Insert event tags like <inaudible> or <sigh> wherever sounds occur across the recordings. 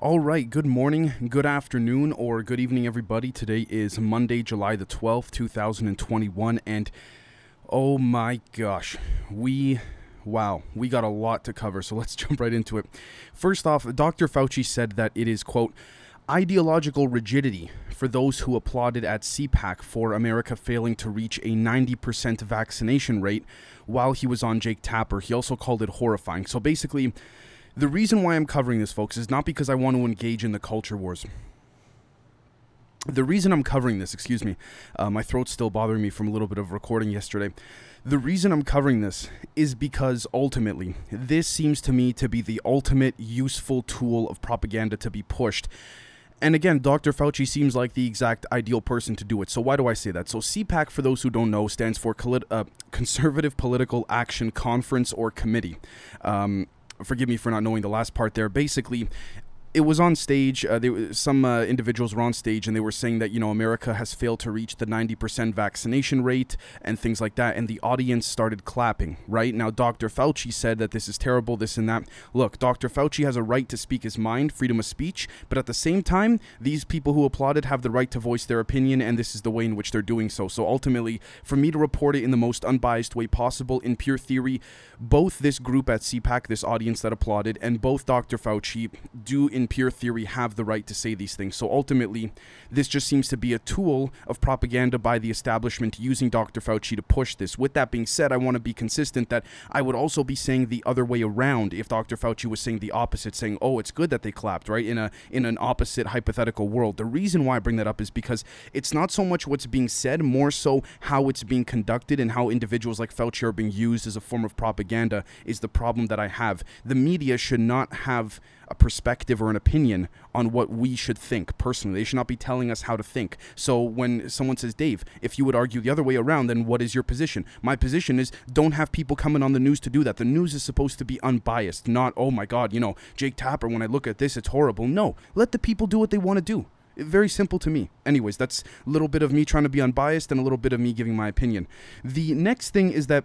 All right, good morning, good afternoon, or good evening, everybody. Today is Monday, July the 12th, 2021, and oh my gosh, we, wow, we got a lot to cover, so <laughs> let's jump right into it. First off, Dr. Fauci said that it is, quote, ideological rigidity for those who applauded at CPAC for America failing to reach a 90% vaccination rate while he was on Jake Tapper. He also called it horrifying. So basically, the reason why I'm covering this, folks, is not because I want to engage in the culture wars. The reason I'm covering this, excuse me, uh, my throat's still bothering me from a little bit of recording yesterday. The reason I'm covering this is because ultimately, this seems to me to be the ultimate useful tool of propaganda to be pushed. And again, Dr. Fauci seems like the exact ideal person to do it. So, why do I say that? So, CPAC, for those who don't know, stands for uh, Conservative Political Action Conference or Committee. Um, forgive me for not knowing the last part there. Basically, it was on stage. Uh, some uh, individuals were on stage and they were saying that you know America has failed to reach the 90% vaccination rate and things like that. And the audience started clapping. Right now, Dr. Fauci said that this is terrible, this and that. Look, Dr. Fauci has a right to speak his mind, freedom of speech. But at the same time, these people who applauded have the right to voice their opinion, and this is the way in which they're doing so. So ultimately, for me to report it in the most unbiased way possible, in pure theory, both this group at CPAC, this audience that applauded, and both Dr. Fauci do in pure theory have the right to say these things. So ultimately, this just seems to be a tool of propaganda by the establishment using Dr. Fauci to push this. With that being said, I want to be consistent that I would also be saying the other way around if Dr. Fauci was saying the opposite, saying, "Oh, it's good that they clapped," right? In a in an opposite hypothetical world. The reason why I bring that up is because it's not so much what's being said, more so how it's being conducted and how individuals like Fauci are being used as a form of propaganda is the problem that I have. The media should not have a perspective or an opinion on what we should think personally. They should not be telling us how to think. So when someone says, Dave, if you would argue the other way around, then what is your position? My position is don't have people coming on the news to do that. The news is supposed to be unbiased, not, oh my God, you know, Jake Tapper, when I look at this, it's horrible. No, let the people do what they want to do very simple to me. Anyways, that's a little bit of me trying to be unbiased and a little bit of me giving my opinion. The next thing is that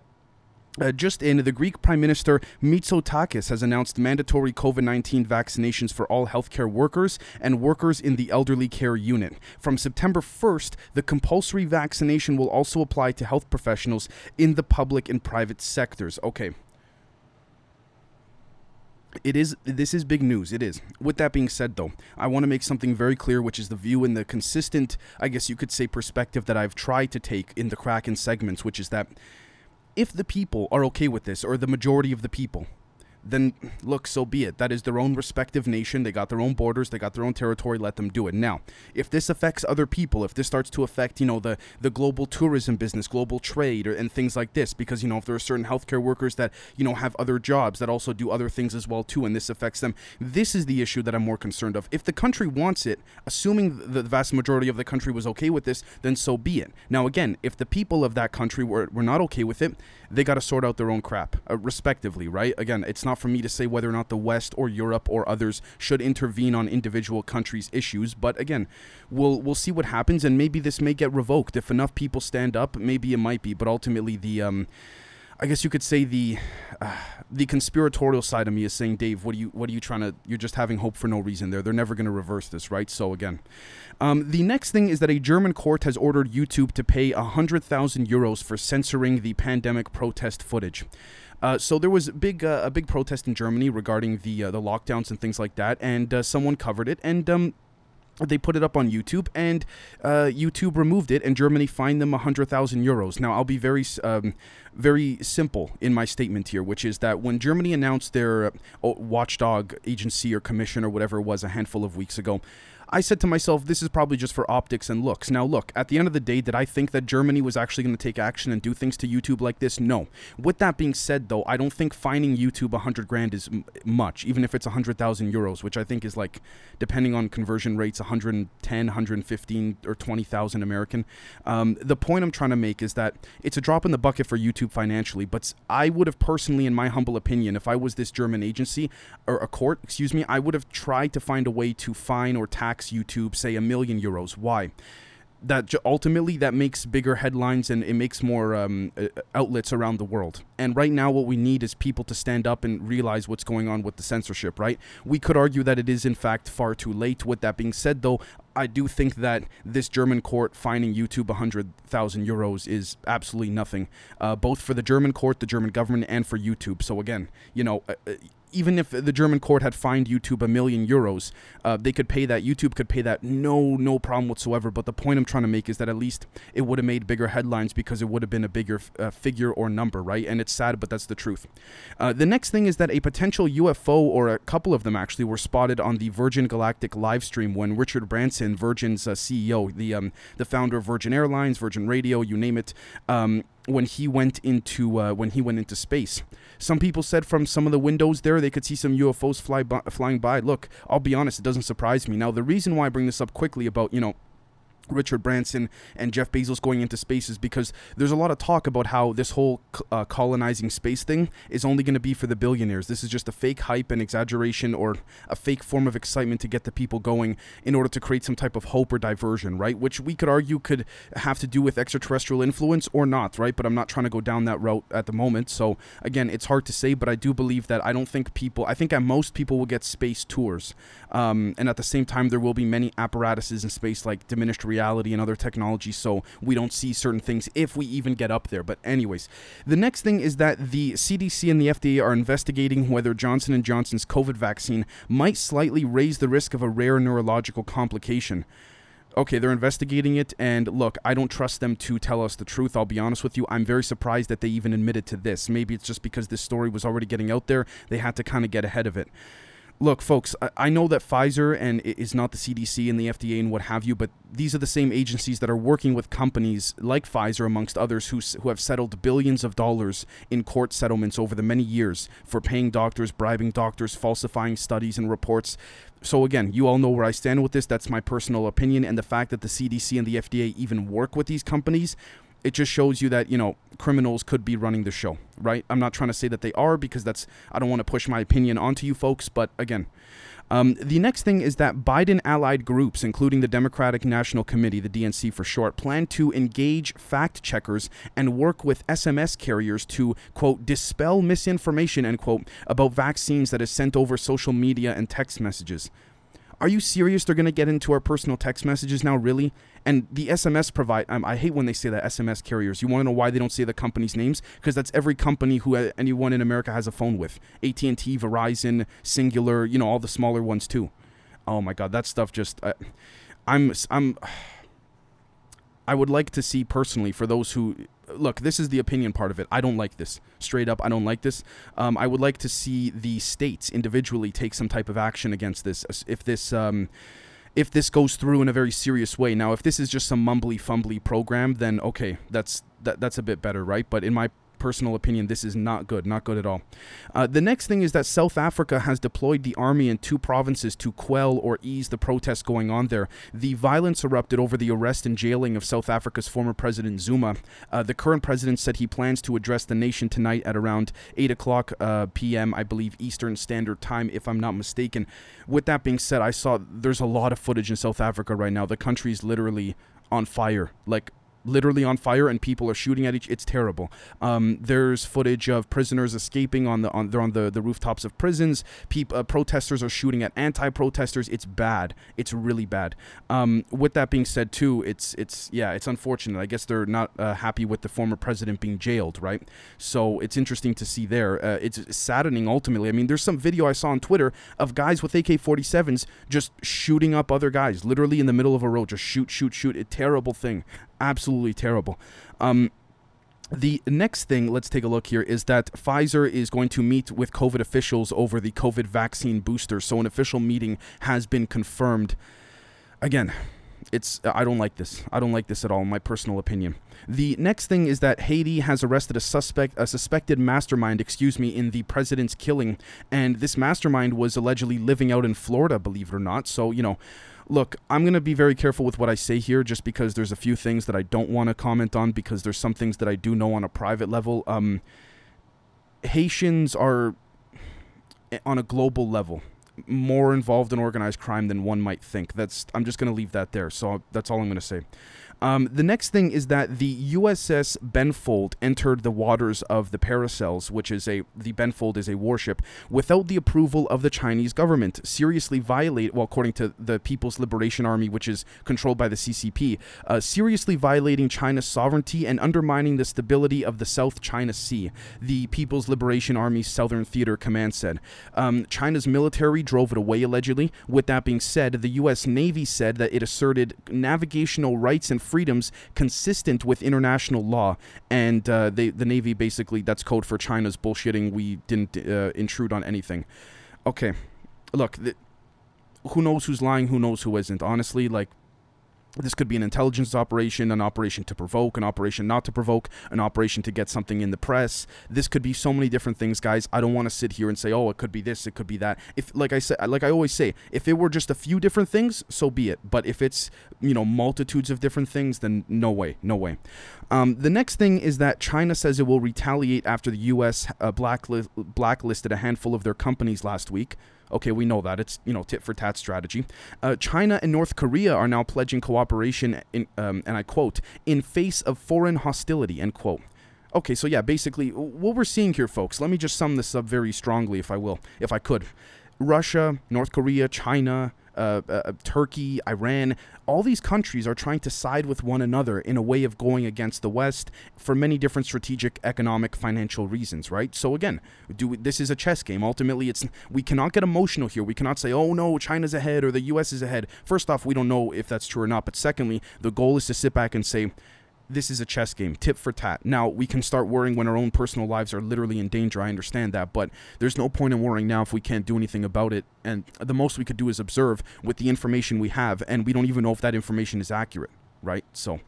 uh, just in, the Greek Prime Minister Mitsotakis has announced mandatory COVID 19 vaccinations for all healthcare workers and workers in the elderly care unit. From September 1st, the compulsory vaccination will also apply to health professionals in the public and private sectors. Okay. It is this is big news. It is. With that being said though, I want to make something very clear which is the view and the consistent, I guess you could say perspective that I've tried to take in the Kraken segments, which is that if the people are okay with this, or the majority of the people, then look, so be it. That is their own respective nation. They got their own borders. They got their own territory. Let them do it. Now, if this affects other people, if this starts to affect, you know, the, the global tourism business, global trade, or, and things like this, because, you know, if there are certain healthcare workers that, you know, have other jobs that also do other things as well, too, and this affects them, this is the issue that I'm more concerned of. If the country wants it, assuming the vast majority of the country was okay with this, then so be it. Now, again, if the people of that country were, were not okay with it, they got to sort out their own crap, uh, respectively, right? Again, it's not for me to say whether or not the West or Europe or others should intervene on individual countries' issues, but again, we'll we'll see what happens, and maybe this may get revoked if enough people stand up. Maybe it might be, but ultimately the um, I guess you could say the uh, <sighs> the conspiratorial side of me is saying, Dave, what are you what are you trying to? You're just having hope for no reason. There, they're never going to reverse this, right? So again, um, the next thing is that a German court has ordered YouTube to pay hundred thousand euros for censoring the pandemic protest footage. Uh, so there was big uh, a big protest in Germany regarding the uh, the lockdowns and things like that, and uh, someone covered it, and um, they put it up on YouTube, and uh, YouTube removed it, and Germany fined them 100,000 euros. Now, I'll be very, um, very simple in my statement here, which is that when Germany announced their uh, watchdog agency or commission or whatever it was a handful of weeks ago, I said to myself, this is probably just for optics and looks. Now, look, at the end of the day, did I think that Germany was actually going to take action and do things to YouTube like this? No. With that being said, though, I don't think fining YouTube 100 grand is m- much, even if it's 100,000 euros, which I think is like, depending on conversion rates, 110, 115, or 20,000 American. Um, the point I'm trying to make is that it's a drop in the bucket for YouTube financially, but I would have personally, in my humble opinion, if I was this German agency or a court, excuse me, I would have tried to find a way to fine or tax YouTube, say, a million euros. Why? that ultimately that makes bigger headlines and it makes more um, uh, outlets around the world. And right now, what we need is people to stand up and realize what's going on with the censorship. Right? We could argue that it is in fact far too late. With that being said, though, I do think that this German court fining YouTube 100,000 euros is absolutely nothing, uh, both for the German court, the German government, and for YouTube. So again, you know. Uh, uh even if the German court had fined YouTube a million euros, uh, they could pay that. YouTube could pay that, no, no problem whatsoever. But the point I'm trying to make is that at least it would have made bigger headlines because it would have been a bigger uh, figure or number, right? And it's sad, but that's the truth. Uh, the next thing is that a potential UFO, or a couple of them actually, were spotted on the Virgin Galactic live stream when Richard Branson, Virgin's uh, CEO, the um, the founder of Virgin Airlines, Virgin Radio, you name it, um, when he went into uh, when he went into space. Some people said from some of the windows there they could see some UFOs fly by, flying by. Look, I'll be honest, it doesn't surprise me. Now the reason why I bring this up quickly about you know Richard Branson and Jeff Bezos going into space is because there's a lot of talk about how this whole uh, colonizing space thing is only going to be for the billionaires. This is just a fake hype and exaggeration or a fake form of excitement to get the people going in order to create some type of hope or diversion, right? Which we could argue could have to do with extraterrestrial influence or not, right? But I'm not trying to go down that route at the moment. So again, it's hard to say, but I do believe that I don't think people, I think at most people will get space tours. Um, and at the same time, there will be many apparatuses in space like diminished reality and other technologies, so we don't see certain things if we even get up there. But anyways, the next thing is that the CDC and the FDA are investigating whether Johnson and Johnson's COVID vaccine might slightly raise the risk of a rare neurological complication okay, they're investigating it, and look, I don't trust them to tell us the truth. I'll be honest with you. I'm very surprised that they even admitted to this. Maybe it's just because this story was already getting out there, they had to kind of get ahead of it look, folks, I, I, know that Pfizer and is not the CDC and the FDA and what have you, but these are the same agencies that are working with companies like Pfizer, amongst others, who, who have settled billions of dollars in court settlements over the many years for paying doctors, bribing doctors, falsifying studies and reports. So, again, you all know where I stand with this. That's my personal opinion. And the fact that the CDC and the FDA even work with these companies it just shows you that you know criminals could be running the show right i'm not trying to say that they are because that's i don't want to push my opinion onto you folks but again um, the next thing is that Biden allied groups, including the Democratic National Committee, the DNC for short, plan to engage fact checkers and work with SMS carriers to, quote, dispel misinformation, end quote, about vaccines that is sent over social media and text messages. Are you serious? They're going to get into our personal text messages now, really? And the SMS provide. Um, I hate when they say that SMS carriers. You want to know why they don't say the company's names? Because that's every company who uh, anyone in America has a phone with. AT and T, Verizon, Cingular, You know all the smaller ones too. Oh my God, that stuff just. Uh, I'm I'm. <sighs> I would like to see personally for those who look, this is the opinion part of it. I don't like this. Straight up, I don't like this. Um, I would like to see the states individually take some type of action against this. If this. Um, if this goes through in a very serious way. Now, if this is just some mumbly fumbly program, then okay, that's that, that's a bit better, right? But in my personal opinion, this is not good, not good at all. Uh, the next thing is that South Africa has deployed the army in two provinces to quell or ease the protests going on there. The violence erupted over the arrest and jailing of South Africa's former president Zuma. Uh, the current president said he plans to address the nation tonight at around 8 o'clock uh, p.m., I believe, Eastern Standard Time, if I'm not mistaken. With that being said, I saw there's a lot of footage in South Africa right now. The country is literally on fire. Like, literally on fire and people are shooting at each. It's terrible. Um, there's footage of prisoners escaping on the on they're on the, the rooftops of prisons. People uh, protesters are shooting at anti-protesters. It's bad. It's really bad. Um, with that being said, too, it's it's yeah, it's unfortunate. I guess they're not uh, happy with the former president being jailed, right? So it's interesting to see there. Uh, it's saddening ultimately. I mean, there's some video I saw on Twitter of guys with AK-47s just shooting up other guys, literally in the middle of a road, just shoot, shoot, shoot. A terrible thing absolutely terrible. Um, the next thing, let's take a look here, is that Pfizer is going to meet with COVID officials over the COVID vaccine booster. So an official meeting has been confirmed. Again, it's I don't like this. I don't like this at all, in my personal opinion. The next thing is that Haiti has arrested a suspect, a suspected mastermind, excuse me, in the president's killing, and this mastermind was allegedly living out in Florida, believe it or not. So you know look, I'm going to be very careful with what I say here just because there's a few things that I don't want to comment on because there's some things that I do know on a private level. Um, Haitians are, eh, on a global level, more involved in organized crime than one might think. That's I'm just going to leave that there. So that's all I'm going to say. Um, the next thing is that the USS Benfold entered the waters of the Paracels, which is a the Benfold is a warship, without the approval of the Chinese government, seriously violate well, according to the People's Liberation Army, which is controlled by the CCP, uh, seriously violating China's sovereignty and undermining the stability of the South China Sea. The People's Liberation Army Southern Theater Command said um, China's military drove it away allegedly. With that being said, the U.S. Navy said that it asserted navigational rights and freedoms consistent with international law, and uh, they, the Navy basically that's code for China's bullshitting. We didn't uh, intrude on anything. Okay, look, th- who knows who's lying? Who knows who isn't? Honestly, like this could be an intelligence operation, an operation to provoke, an operation not to provoke, an operation to get something in the press. This could be so many different things, guys. I don't want to sit here and say, "Oh, it could be this, it could be that." If like I said, like I always say, if it were just a few different things, so be it. But if it's, you know, multitudes of different things, then no way, no way. Um, the next thing is that China says it will retaliate after the U.S. Uh, blackli- blacklisted a handful of their companies last week. Okay, we know that it's you know tit for tat strategy. Uh, China and North Korea are now pledging cooperation, in, um, and I quote, "in face of foreign hostility." End quote. Okay, so yeah, basically what we're seeing here, folks. Let me just sum this up very strongly, if I will, if I could. Russia, North Korea, China, uh, uh, Turkey, Iran, all these countries are trying to side with one another in a way of going against the West for many different strategic, economic, financial reasons, right? So again, do we, this is a chess game. Ultimately, it's we cannot get emotional here. We cannot say, "Oh no, China's ahead" or "The U.S. is ahead." First off, we don't know if that's true or not. But secondly, the goal is to sit back and say, this is a chess game, tip for tat. Now, we can start worrying when our own personal lives are literally in danger. I understand that, but there's no point in worrying now if we can't do anything about it. And the most we could do is observe with the information we have, and we don't even know if that information is accurate, right? So.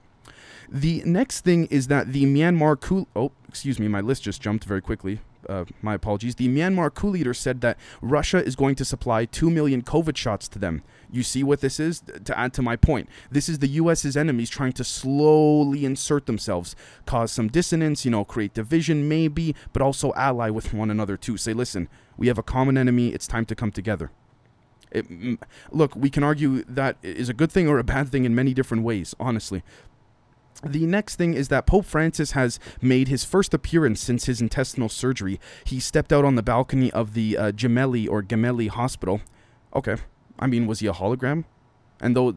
The next thing is that the Myanmar coup. Oh, excuse me, my list just jumped very quickly uh, my apologies. The Myanmar coup leader said that Russia is going to supply 2 million COVID shots to them. You see what this is? To add to my point, this is the US's enemies trying to slowly insert themselves, cause some dissonance, you know, create division maybe, but also ally with one another too. Say, listen, we have a common enemy, it's time to come together. It, look, we can argue that is a good thing or a bad thing in many different ways, honestly. The next thing is that Pope Francis has made his first appearance since his intestinal surgery. He stepped out on the balcony of the uh, Gemelli or Gemelli Hospital. Okay, I mean, was he a hologram? And though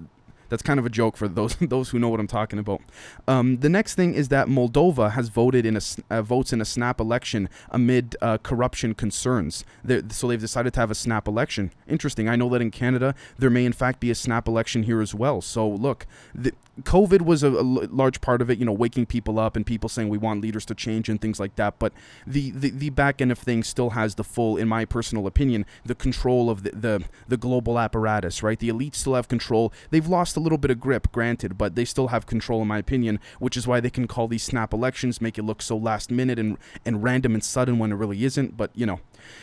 that's kind of a joke for those <laughs> those who know what I'm talking about. Um, the next thing is that Moldova has voted in a uh, votes in a snap election amid uh, corruption concerns. They're, so they've decided to have a snap election. Interesting. I know that in Canada there may in fact be a snap election here as well. So look, the, COVID was a, a, large part of it, you know, waking people up and people saying we want leaders to change and things like that. But the, the, the back end of things still has the full, in my personal opinion, the control of the, the, the global apparatus, right? The elites still have control. They've lost a little bit of grip, granted, but they still have control, in my opinion, which is why they can call these snap elections, make it look so last minute and, and random and sudden when it really isn't. But, you know,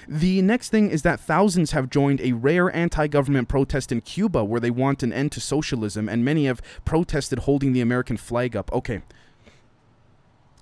the next thing is that thousands have joined a rare anti government protest in Cuba where they want an end to socialism, and many have protested holding the American flag up. Okay.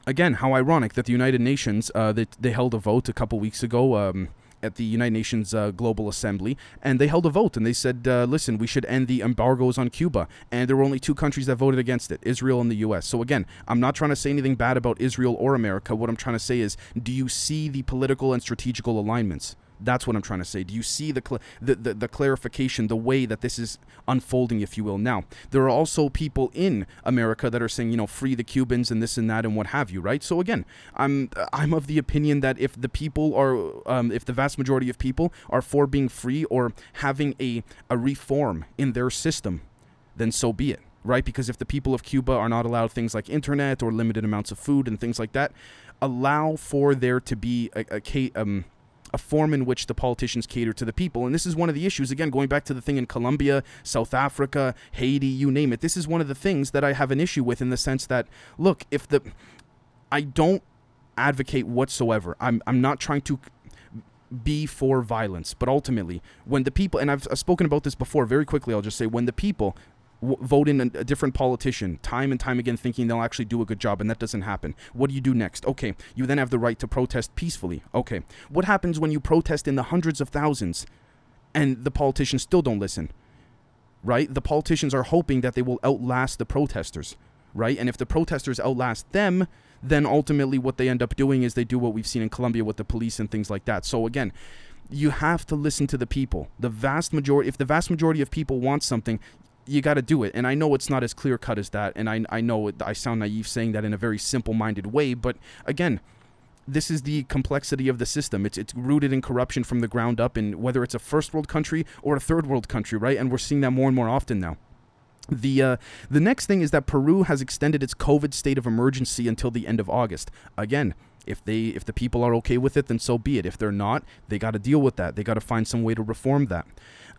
Again, how ironic that the United Nations, uh, they, they held a vote a couple weeks ago. Um, at the United Nations uh, Global Assembly, and they held a vote and they said, uh, listen, we should end the embargoes on Cuba. And there were only two countries that voted against it Israel and the U.S. So, again, I'm not trying to say anything bad about Israel or America. What I'm trying to say is, do you see the political and strategical alignments? That's what I'm trying to say. Do you see the, cl- the, the, the, clarification, the way that this is unfolding, if you will? Now, there are also people in America that are saying, you know, free the Cubans and this and that and what have you, right? So again, I'm I'm of the opinion that if the people are, um, if the vast majority of people are for being free or having a a reform in their system, then so be it right? Because if the people of Cuba are not allowed things like internet or limited amounts of food and things like that, allow for there to be a, a um, a form in which the politicians cater to the people. And this is one of the issues, again, going back to the thing in Colombia, South Africa, Haiti, you name it. This is one of the things that I have an issue with in the sense that, look, if the. I don't advocate whatsoever. I'm, I'm not trying to be for violence. But ultimately, when the people, and I've, I've, spoken about this before, very quickly, I'll just say, when the people w- vote in a, a, different politician time and time again thinking they'll actually do a good job and that doesn't happen what do you do next okay you then have the right to protest peacefully okay what happens when you protest in the hundreds of thousands and the politicians still don't listen right the politicians are hoping that they will outlast the protesters right? And if the protesters outlast them, then ultimately what they end up doing is they do what we've seen in Colombia with the police and things like that. So again, you have to listen to the people. The vast majority, if the vast majority of people want something, you got to do it. And I know it's not as clear cut as that. And I, I know it, I sound naive saying that in a very simple minded way. But again, this is the complexity of the system. It's it's rooted in corruption from the ground up, in whether it's a first world country or a third world country, right? And we're seeing that more and more often now. The uh, the next thing is that Peru has extended its COVID state of emergency until the end of August. Again, if they if the people are okay with it, then so be it. If they're not, they got to deal with that. They got to find some way to reform that.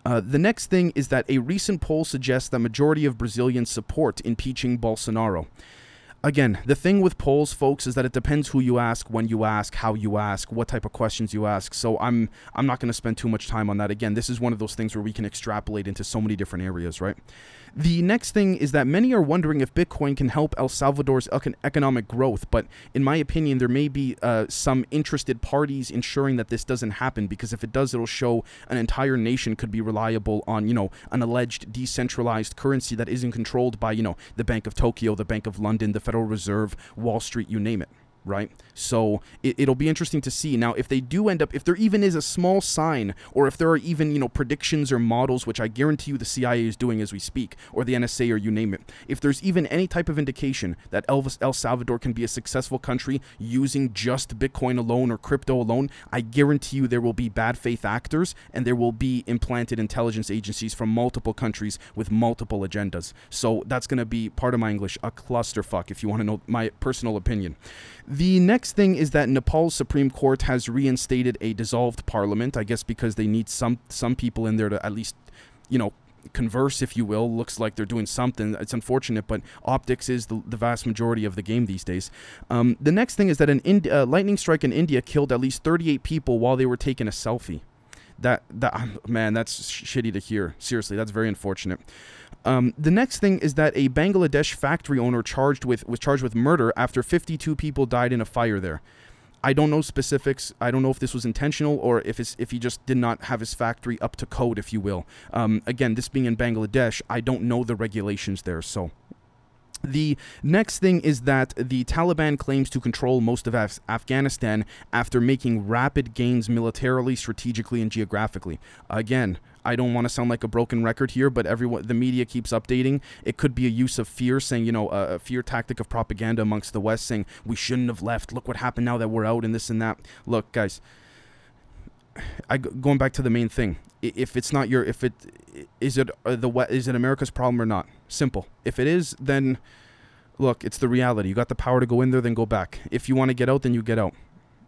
Uh, the next thing is that a recent poll suggests that majority of Brazilians support impeaching Bolsonaro. Again, the thing with polls, folks, is that it depends who you ask, when you ask, how you ask, what type of questions you ask. So I'm I'm not going to spend too much time on that. Again, this is one of those things where we can extrapolate into so many different areas, right? The next thing is that many are wondering if Bitcoin can help El Salvador's economic growth, but in my opinion, there may be uh, some interested parties ensuring that this doesn't happen because if it does, it'll show an entire nation could be reliable on, you know, an alleged decentralized currency that isn't controlled by, you know, the Bank of Tokyo, the Bank of London, the Federal Reserve, Wall Street, you name it right? So it, will be interesting to see. Now, if they do end up, if there even is a small sign, or if there are even, you know, predictions or models, which I guarantee you the CIA is doing as we speak, or the NSA, or you name it, if there's even any type of indication that Elvis, El Salvador can be a successful country using just Bitcoin alone or crypto alone, I guarantee you there will be bad faith actors and there will be implanted intelligence agencies from multiple countries with multiple agendas. So that's going to be part of my English, a clusterfuck, if you want to know my personal opinion. The next thing is that Nepal's Supreme Court has reinstated a dissolved parliament, I guess because they need some some people in there to at least, you know, converse, if you will. Looks like they're doing something. It's unfortunate, but optics is the, the vast majority of the game these days. Um, the next thing is that an uh, lightning strike in India killed at least 38 people while they were taking a selfie. That that <sighs> man, that's shitty to hear. Seriously, that's very unfortunate. Um, the next thing is that a Bangladesh factory owner charged with was charged with murder after 52 people died in a fire there. I don't know specifics. I don't know if this was intentional or if it's, if he just did not have his factory up to code, if you will. Um, again, this being in Bangladesh, I don't know the regulations there, so the next thing is that the Taliban claims to control most of Af- Afghanistan after making rapid gains militarily, strategically, and geographically. Again, I don't want to sound like a broken record here, but everyone, the media keeps updating. It could be a use of fear, saying, you know, a, fear tactic of propaganda amongst the West, saying we shouldn't have left. Look what happened now that we're out, and this and that. Look, guys, I going back to the main thing. If it's not your, if it is it uh, the is it America's problem or not? Simple. If it is, then look, it's the reality. You got the power to go in there, then go back. If you want to get out, then you get out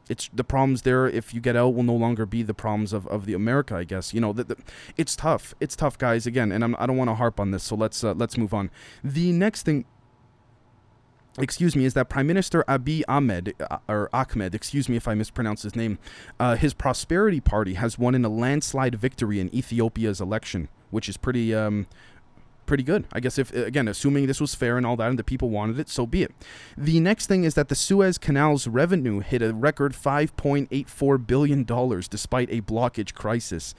it's the problems there if you get out will no longer be the problems of, of the America I guess. You know the, the, it's tough. It's tough guys. Again and I'm, I do not want to harp on this so let's uh, let's move on. The next thing excuse me, is that Prime Minister Abiy Ahmed, uh, or Ahmed, excuse me if I mispronounce his name, uh, his Prosperity Party has won in a landslide victory in Ethiopia's election, which is pretty, um, pretty good. I guess if again, assuming this was fair and all that, and the people wanted it, so be it. The next thing is that the Suez Canal's revenue hit a record 5.84 billion dollars despite a blockage crisis.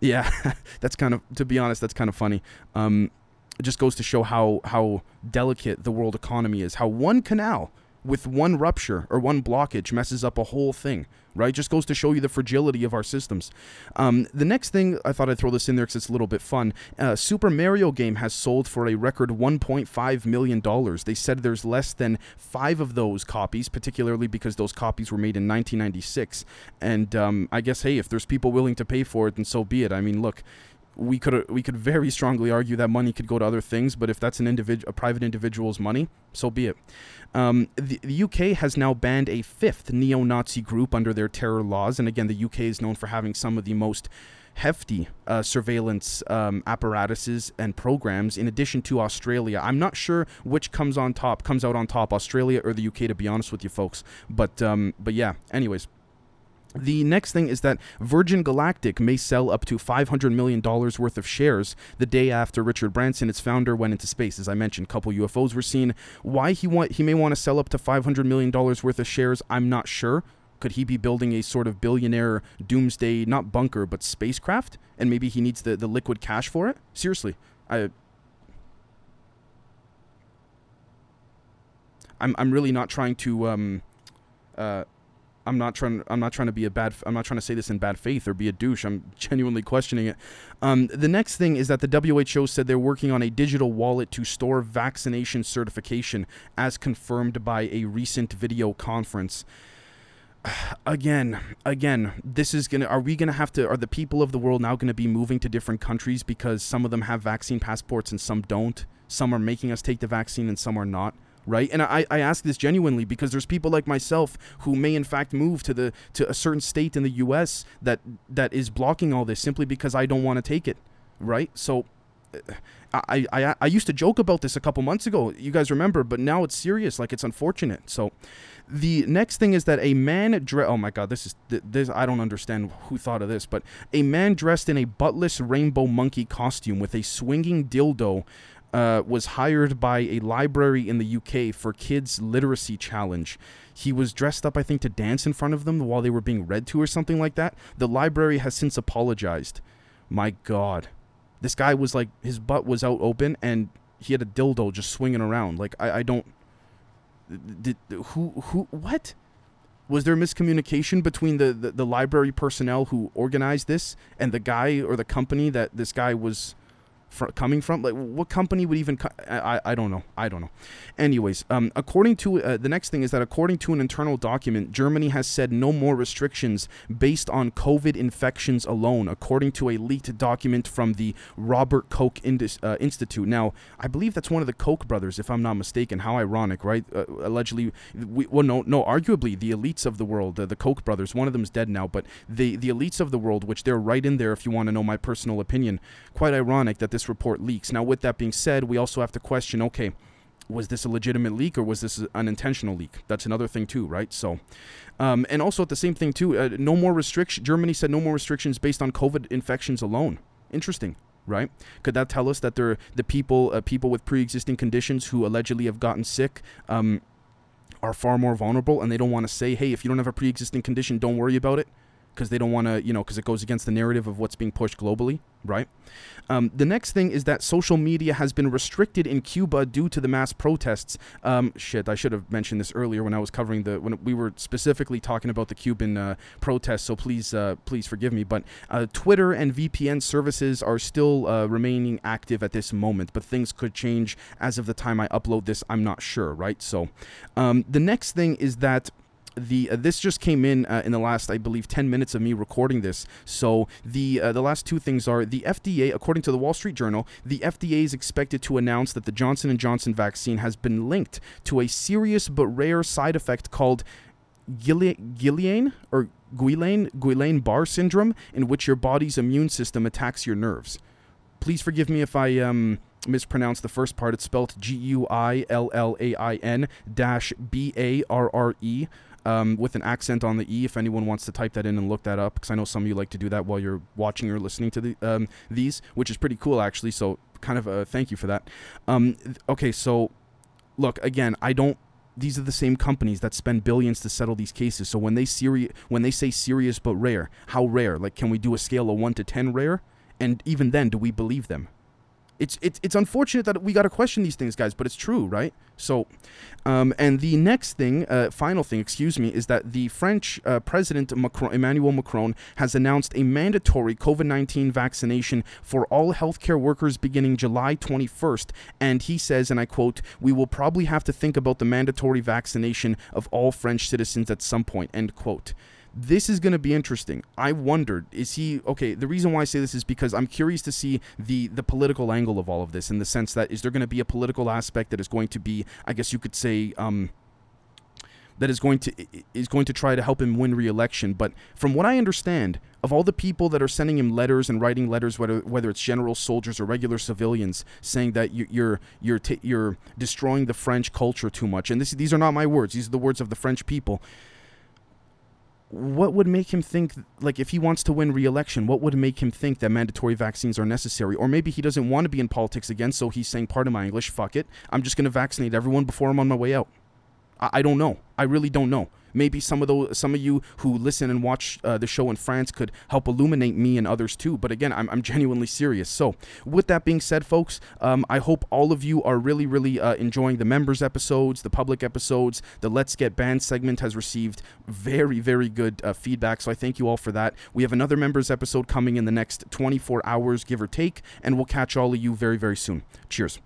Yeah, <laughs> that's kind of, to be honest, that's kind of funny. Um, it just goes to show how how delicate the world economy is. How one canal with one rupture or one blockage messes up a whole thing, right? Just goes to show you the fragility of our systems. Um, the next thing, I thought I'd throw this in there because it's a little bit fun. Uh, Super Mario game has sold for a record $1.5 million. They said there's less than five of those copies, particularly because those copies were made in 1996. And um, I guess, hey, if there's people willing to pay for it, then so be it. I mean, look, we could we could very strongly argue that money could go to other things, but if that's an individual, a private individual's money, so be it. Um, the, the, UK has now banned a fifth neo-Nazi group under their terror laws, and again, the UK is known for having some of the most hefty uh, surveillance um, apparatuses and programs. In addition to Australia, I'm not sure which comes on top, comes out on top, Australia or the UK, to be honest with you folks. But um, but yeah, anyways. The next thing is that Virgin Galactic may sell up to $500 million worth of shares the day after Richard Branson, its founder, went into space. As I mentioned, a couple UFOs were seen. Why he want he may want to sell up to $500 million worth of shares, I'm not sure. Could he be building a sort of billionaire doomsday, not bunker, but spacecraft? And maybe he needs the, the liquid cash for it? Seriously. I I'm I'm really not trying to um, uh, I'm not trying. I'm not trying to be a bad. I'm not trying to say this in bad faith or be a douche. I'm <laughs> genuinely questioning it. Um, the next thing is that the WHO said they're working on a digital wallet to store vaccination certification, as confirmed by a recent video conference. <sighs> Again, again, this is gonna. Are we gonna have to? Are the people of the world now gonna be moving to different countries because some of them have vaccine passports and some don't? Some are making us take the vaccine and some are not right? And I, I ask this genuinely because there's people like myself who may in fact move to the to a certain state in the U.S. that that is blocking all this simply because I don't want to take it, right? So. Uh, I, I I used to joke about this a couple months ago. You guys remember, but now it's serious. Like it's unfortunate. So, the next thing is that a man dre- Oh my God, this is this. I don't understand who thought of this, but a man dressed in a buttless rainbow monkey costume with a swinging dildo uh, was hired by a library in the UK for kids literacy challenge. He was dressed up, I think, to dance in front of them while they were being read to or something like that. The library has since apologized. My God, this guy was like his butt was out open and he had a dildo just swinging around. Like I, I don't. Did, who who what? Was there miscommunication between the, the, the library personnel who organized this and the guy or the company that this guy was fr- coming from? Like, what company would even? Co- I, I don't know. I don't know. Anyways, um, according to uh, the next thing is that according to an internal document, Germany has said no more restrictions based on COVID infections alone, according to a leaked document from the Robert Koch Indus, uh, Institute. Now, I believe that's one of the Koch brothers, if I'm not mistaken. How ironic, right? Uh, allegedly, we, well, no, no. Arguably, the elites of the world, uh, the Koch brothers. One of them's dead now, but the the elites of the world, which they're right in there. If you want to know my personal opinion, quite ironic that this this report leaks. Now, with that being said, we also have to question okay, was this a legitimate leak or was this an intentional leak? That's another thing too, right? So, um, and also at the same thing too, uh, no more restriction. Germany said no more restrictions based on COVID infections alone. Interesting, right? Could that tell us that there the people uh, people with pre-existing conditions who allegedly have gotten sick? Um, are far more vulnerable and they don't want to say, hey, if you don't have a pre existing condition, don't worry about it because they don't want to, you know, because it goes against the narrative of what's being pushed globally, right? Um, the next thing is that social media has been restricted in Cuba due to the mass protests. Um, shit, I should have mentioned this earlier when I was covering the when we were specifically talking about the Cuban uh, protests. So please, uh, please forgive me. But uh, Twitter and VPN services are still uh, remaining active at this moment, but things could change as of the time I upload this. I'm not sure, right? So um, the next thing is that the uh, this just came in uh, in the last I believe 10 minutes of me recording this. So the uh, the last two things are the FDA according to the Wall Street Journal, the FDA is expected to announce that the Johnson and Johnson vaccine has been linked to a serious but rare side effect called Guillain or Guillain Guillain Barre syndrome in which your body's immune system attacks your nerves. Please forgive me if I um mispronounced the first part. It's spelled G U I L L A I N dash B A R R E um, with an accent on the E. If anyone wants to type that in and look that up, because I know some of you like to do that while you're watching or listening to the um, these, which is pretty cool actually. So kind of a thank you for that. Um, okay, so look again, I don't. These are the same companies that spend billions to settle these cases. So when they seri- when they say serious but rare, how rare? Like, can we do a scale of one to ten rare? And even then, do we believe them? It's it's it's unfortunate that we got to question these things, guys, but it's true, right? So, um, and the next thing, uh, final thing, excuse me, is that the French uh, President Macron, Emmanuel Macron has announced a mandatory COVID nineteen vaccination for all healthcare workers beginning July twenty first, and he says, and I quote, "We will probably have to think about the mandatory vaccination of all French citizens at some point." End quote this is going to be interesting. I wondered, is he okay? The reason why I say this is because I'm curious to see the the political angle of all of this, in the sense that is there going to be a political aspect that is going to be, I guess you could say, um, that is going to is going to try to help him win re-election. But from what I understand, of all the people that are sending him letters and writing letters, whether whether it's generals, soldiers, or regular civilians, saying that you, you're you're t- you're destroying the French culture too much, and this these are not my words; these are the words of the French people what would make him think like if he wants to win re-election what would make him think that mandatory vaccines are necessary? Or maybe he doesn't want to be in politics again so he's saying pardon my english fuck it. I'm just going to vaccinate everyone before i'm on my way out. I, I don't know. I really don't know maybe some of those, some of you who listen and watch uh, the show in France could help illuminate me and others too. But again, I'm, I'm genuinely serious. So, with that being said, folks, um, I hope all of you are really, really uh, enjoying the members episodes, the public episodes. The Let's Get Banned segment has received very, very good uh, feedback. So I thank you all for that. We have another members episode coming in the next 24 hours, give or take, and we'll catch all of you very, very soon. Cheers.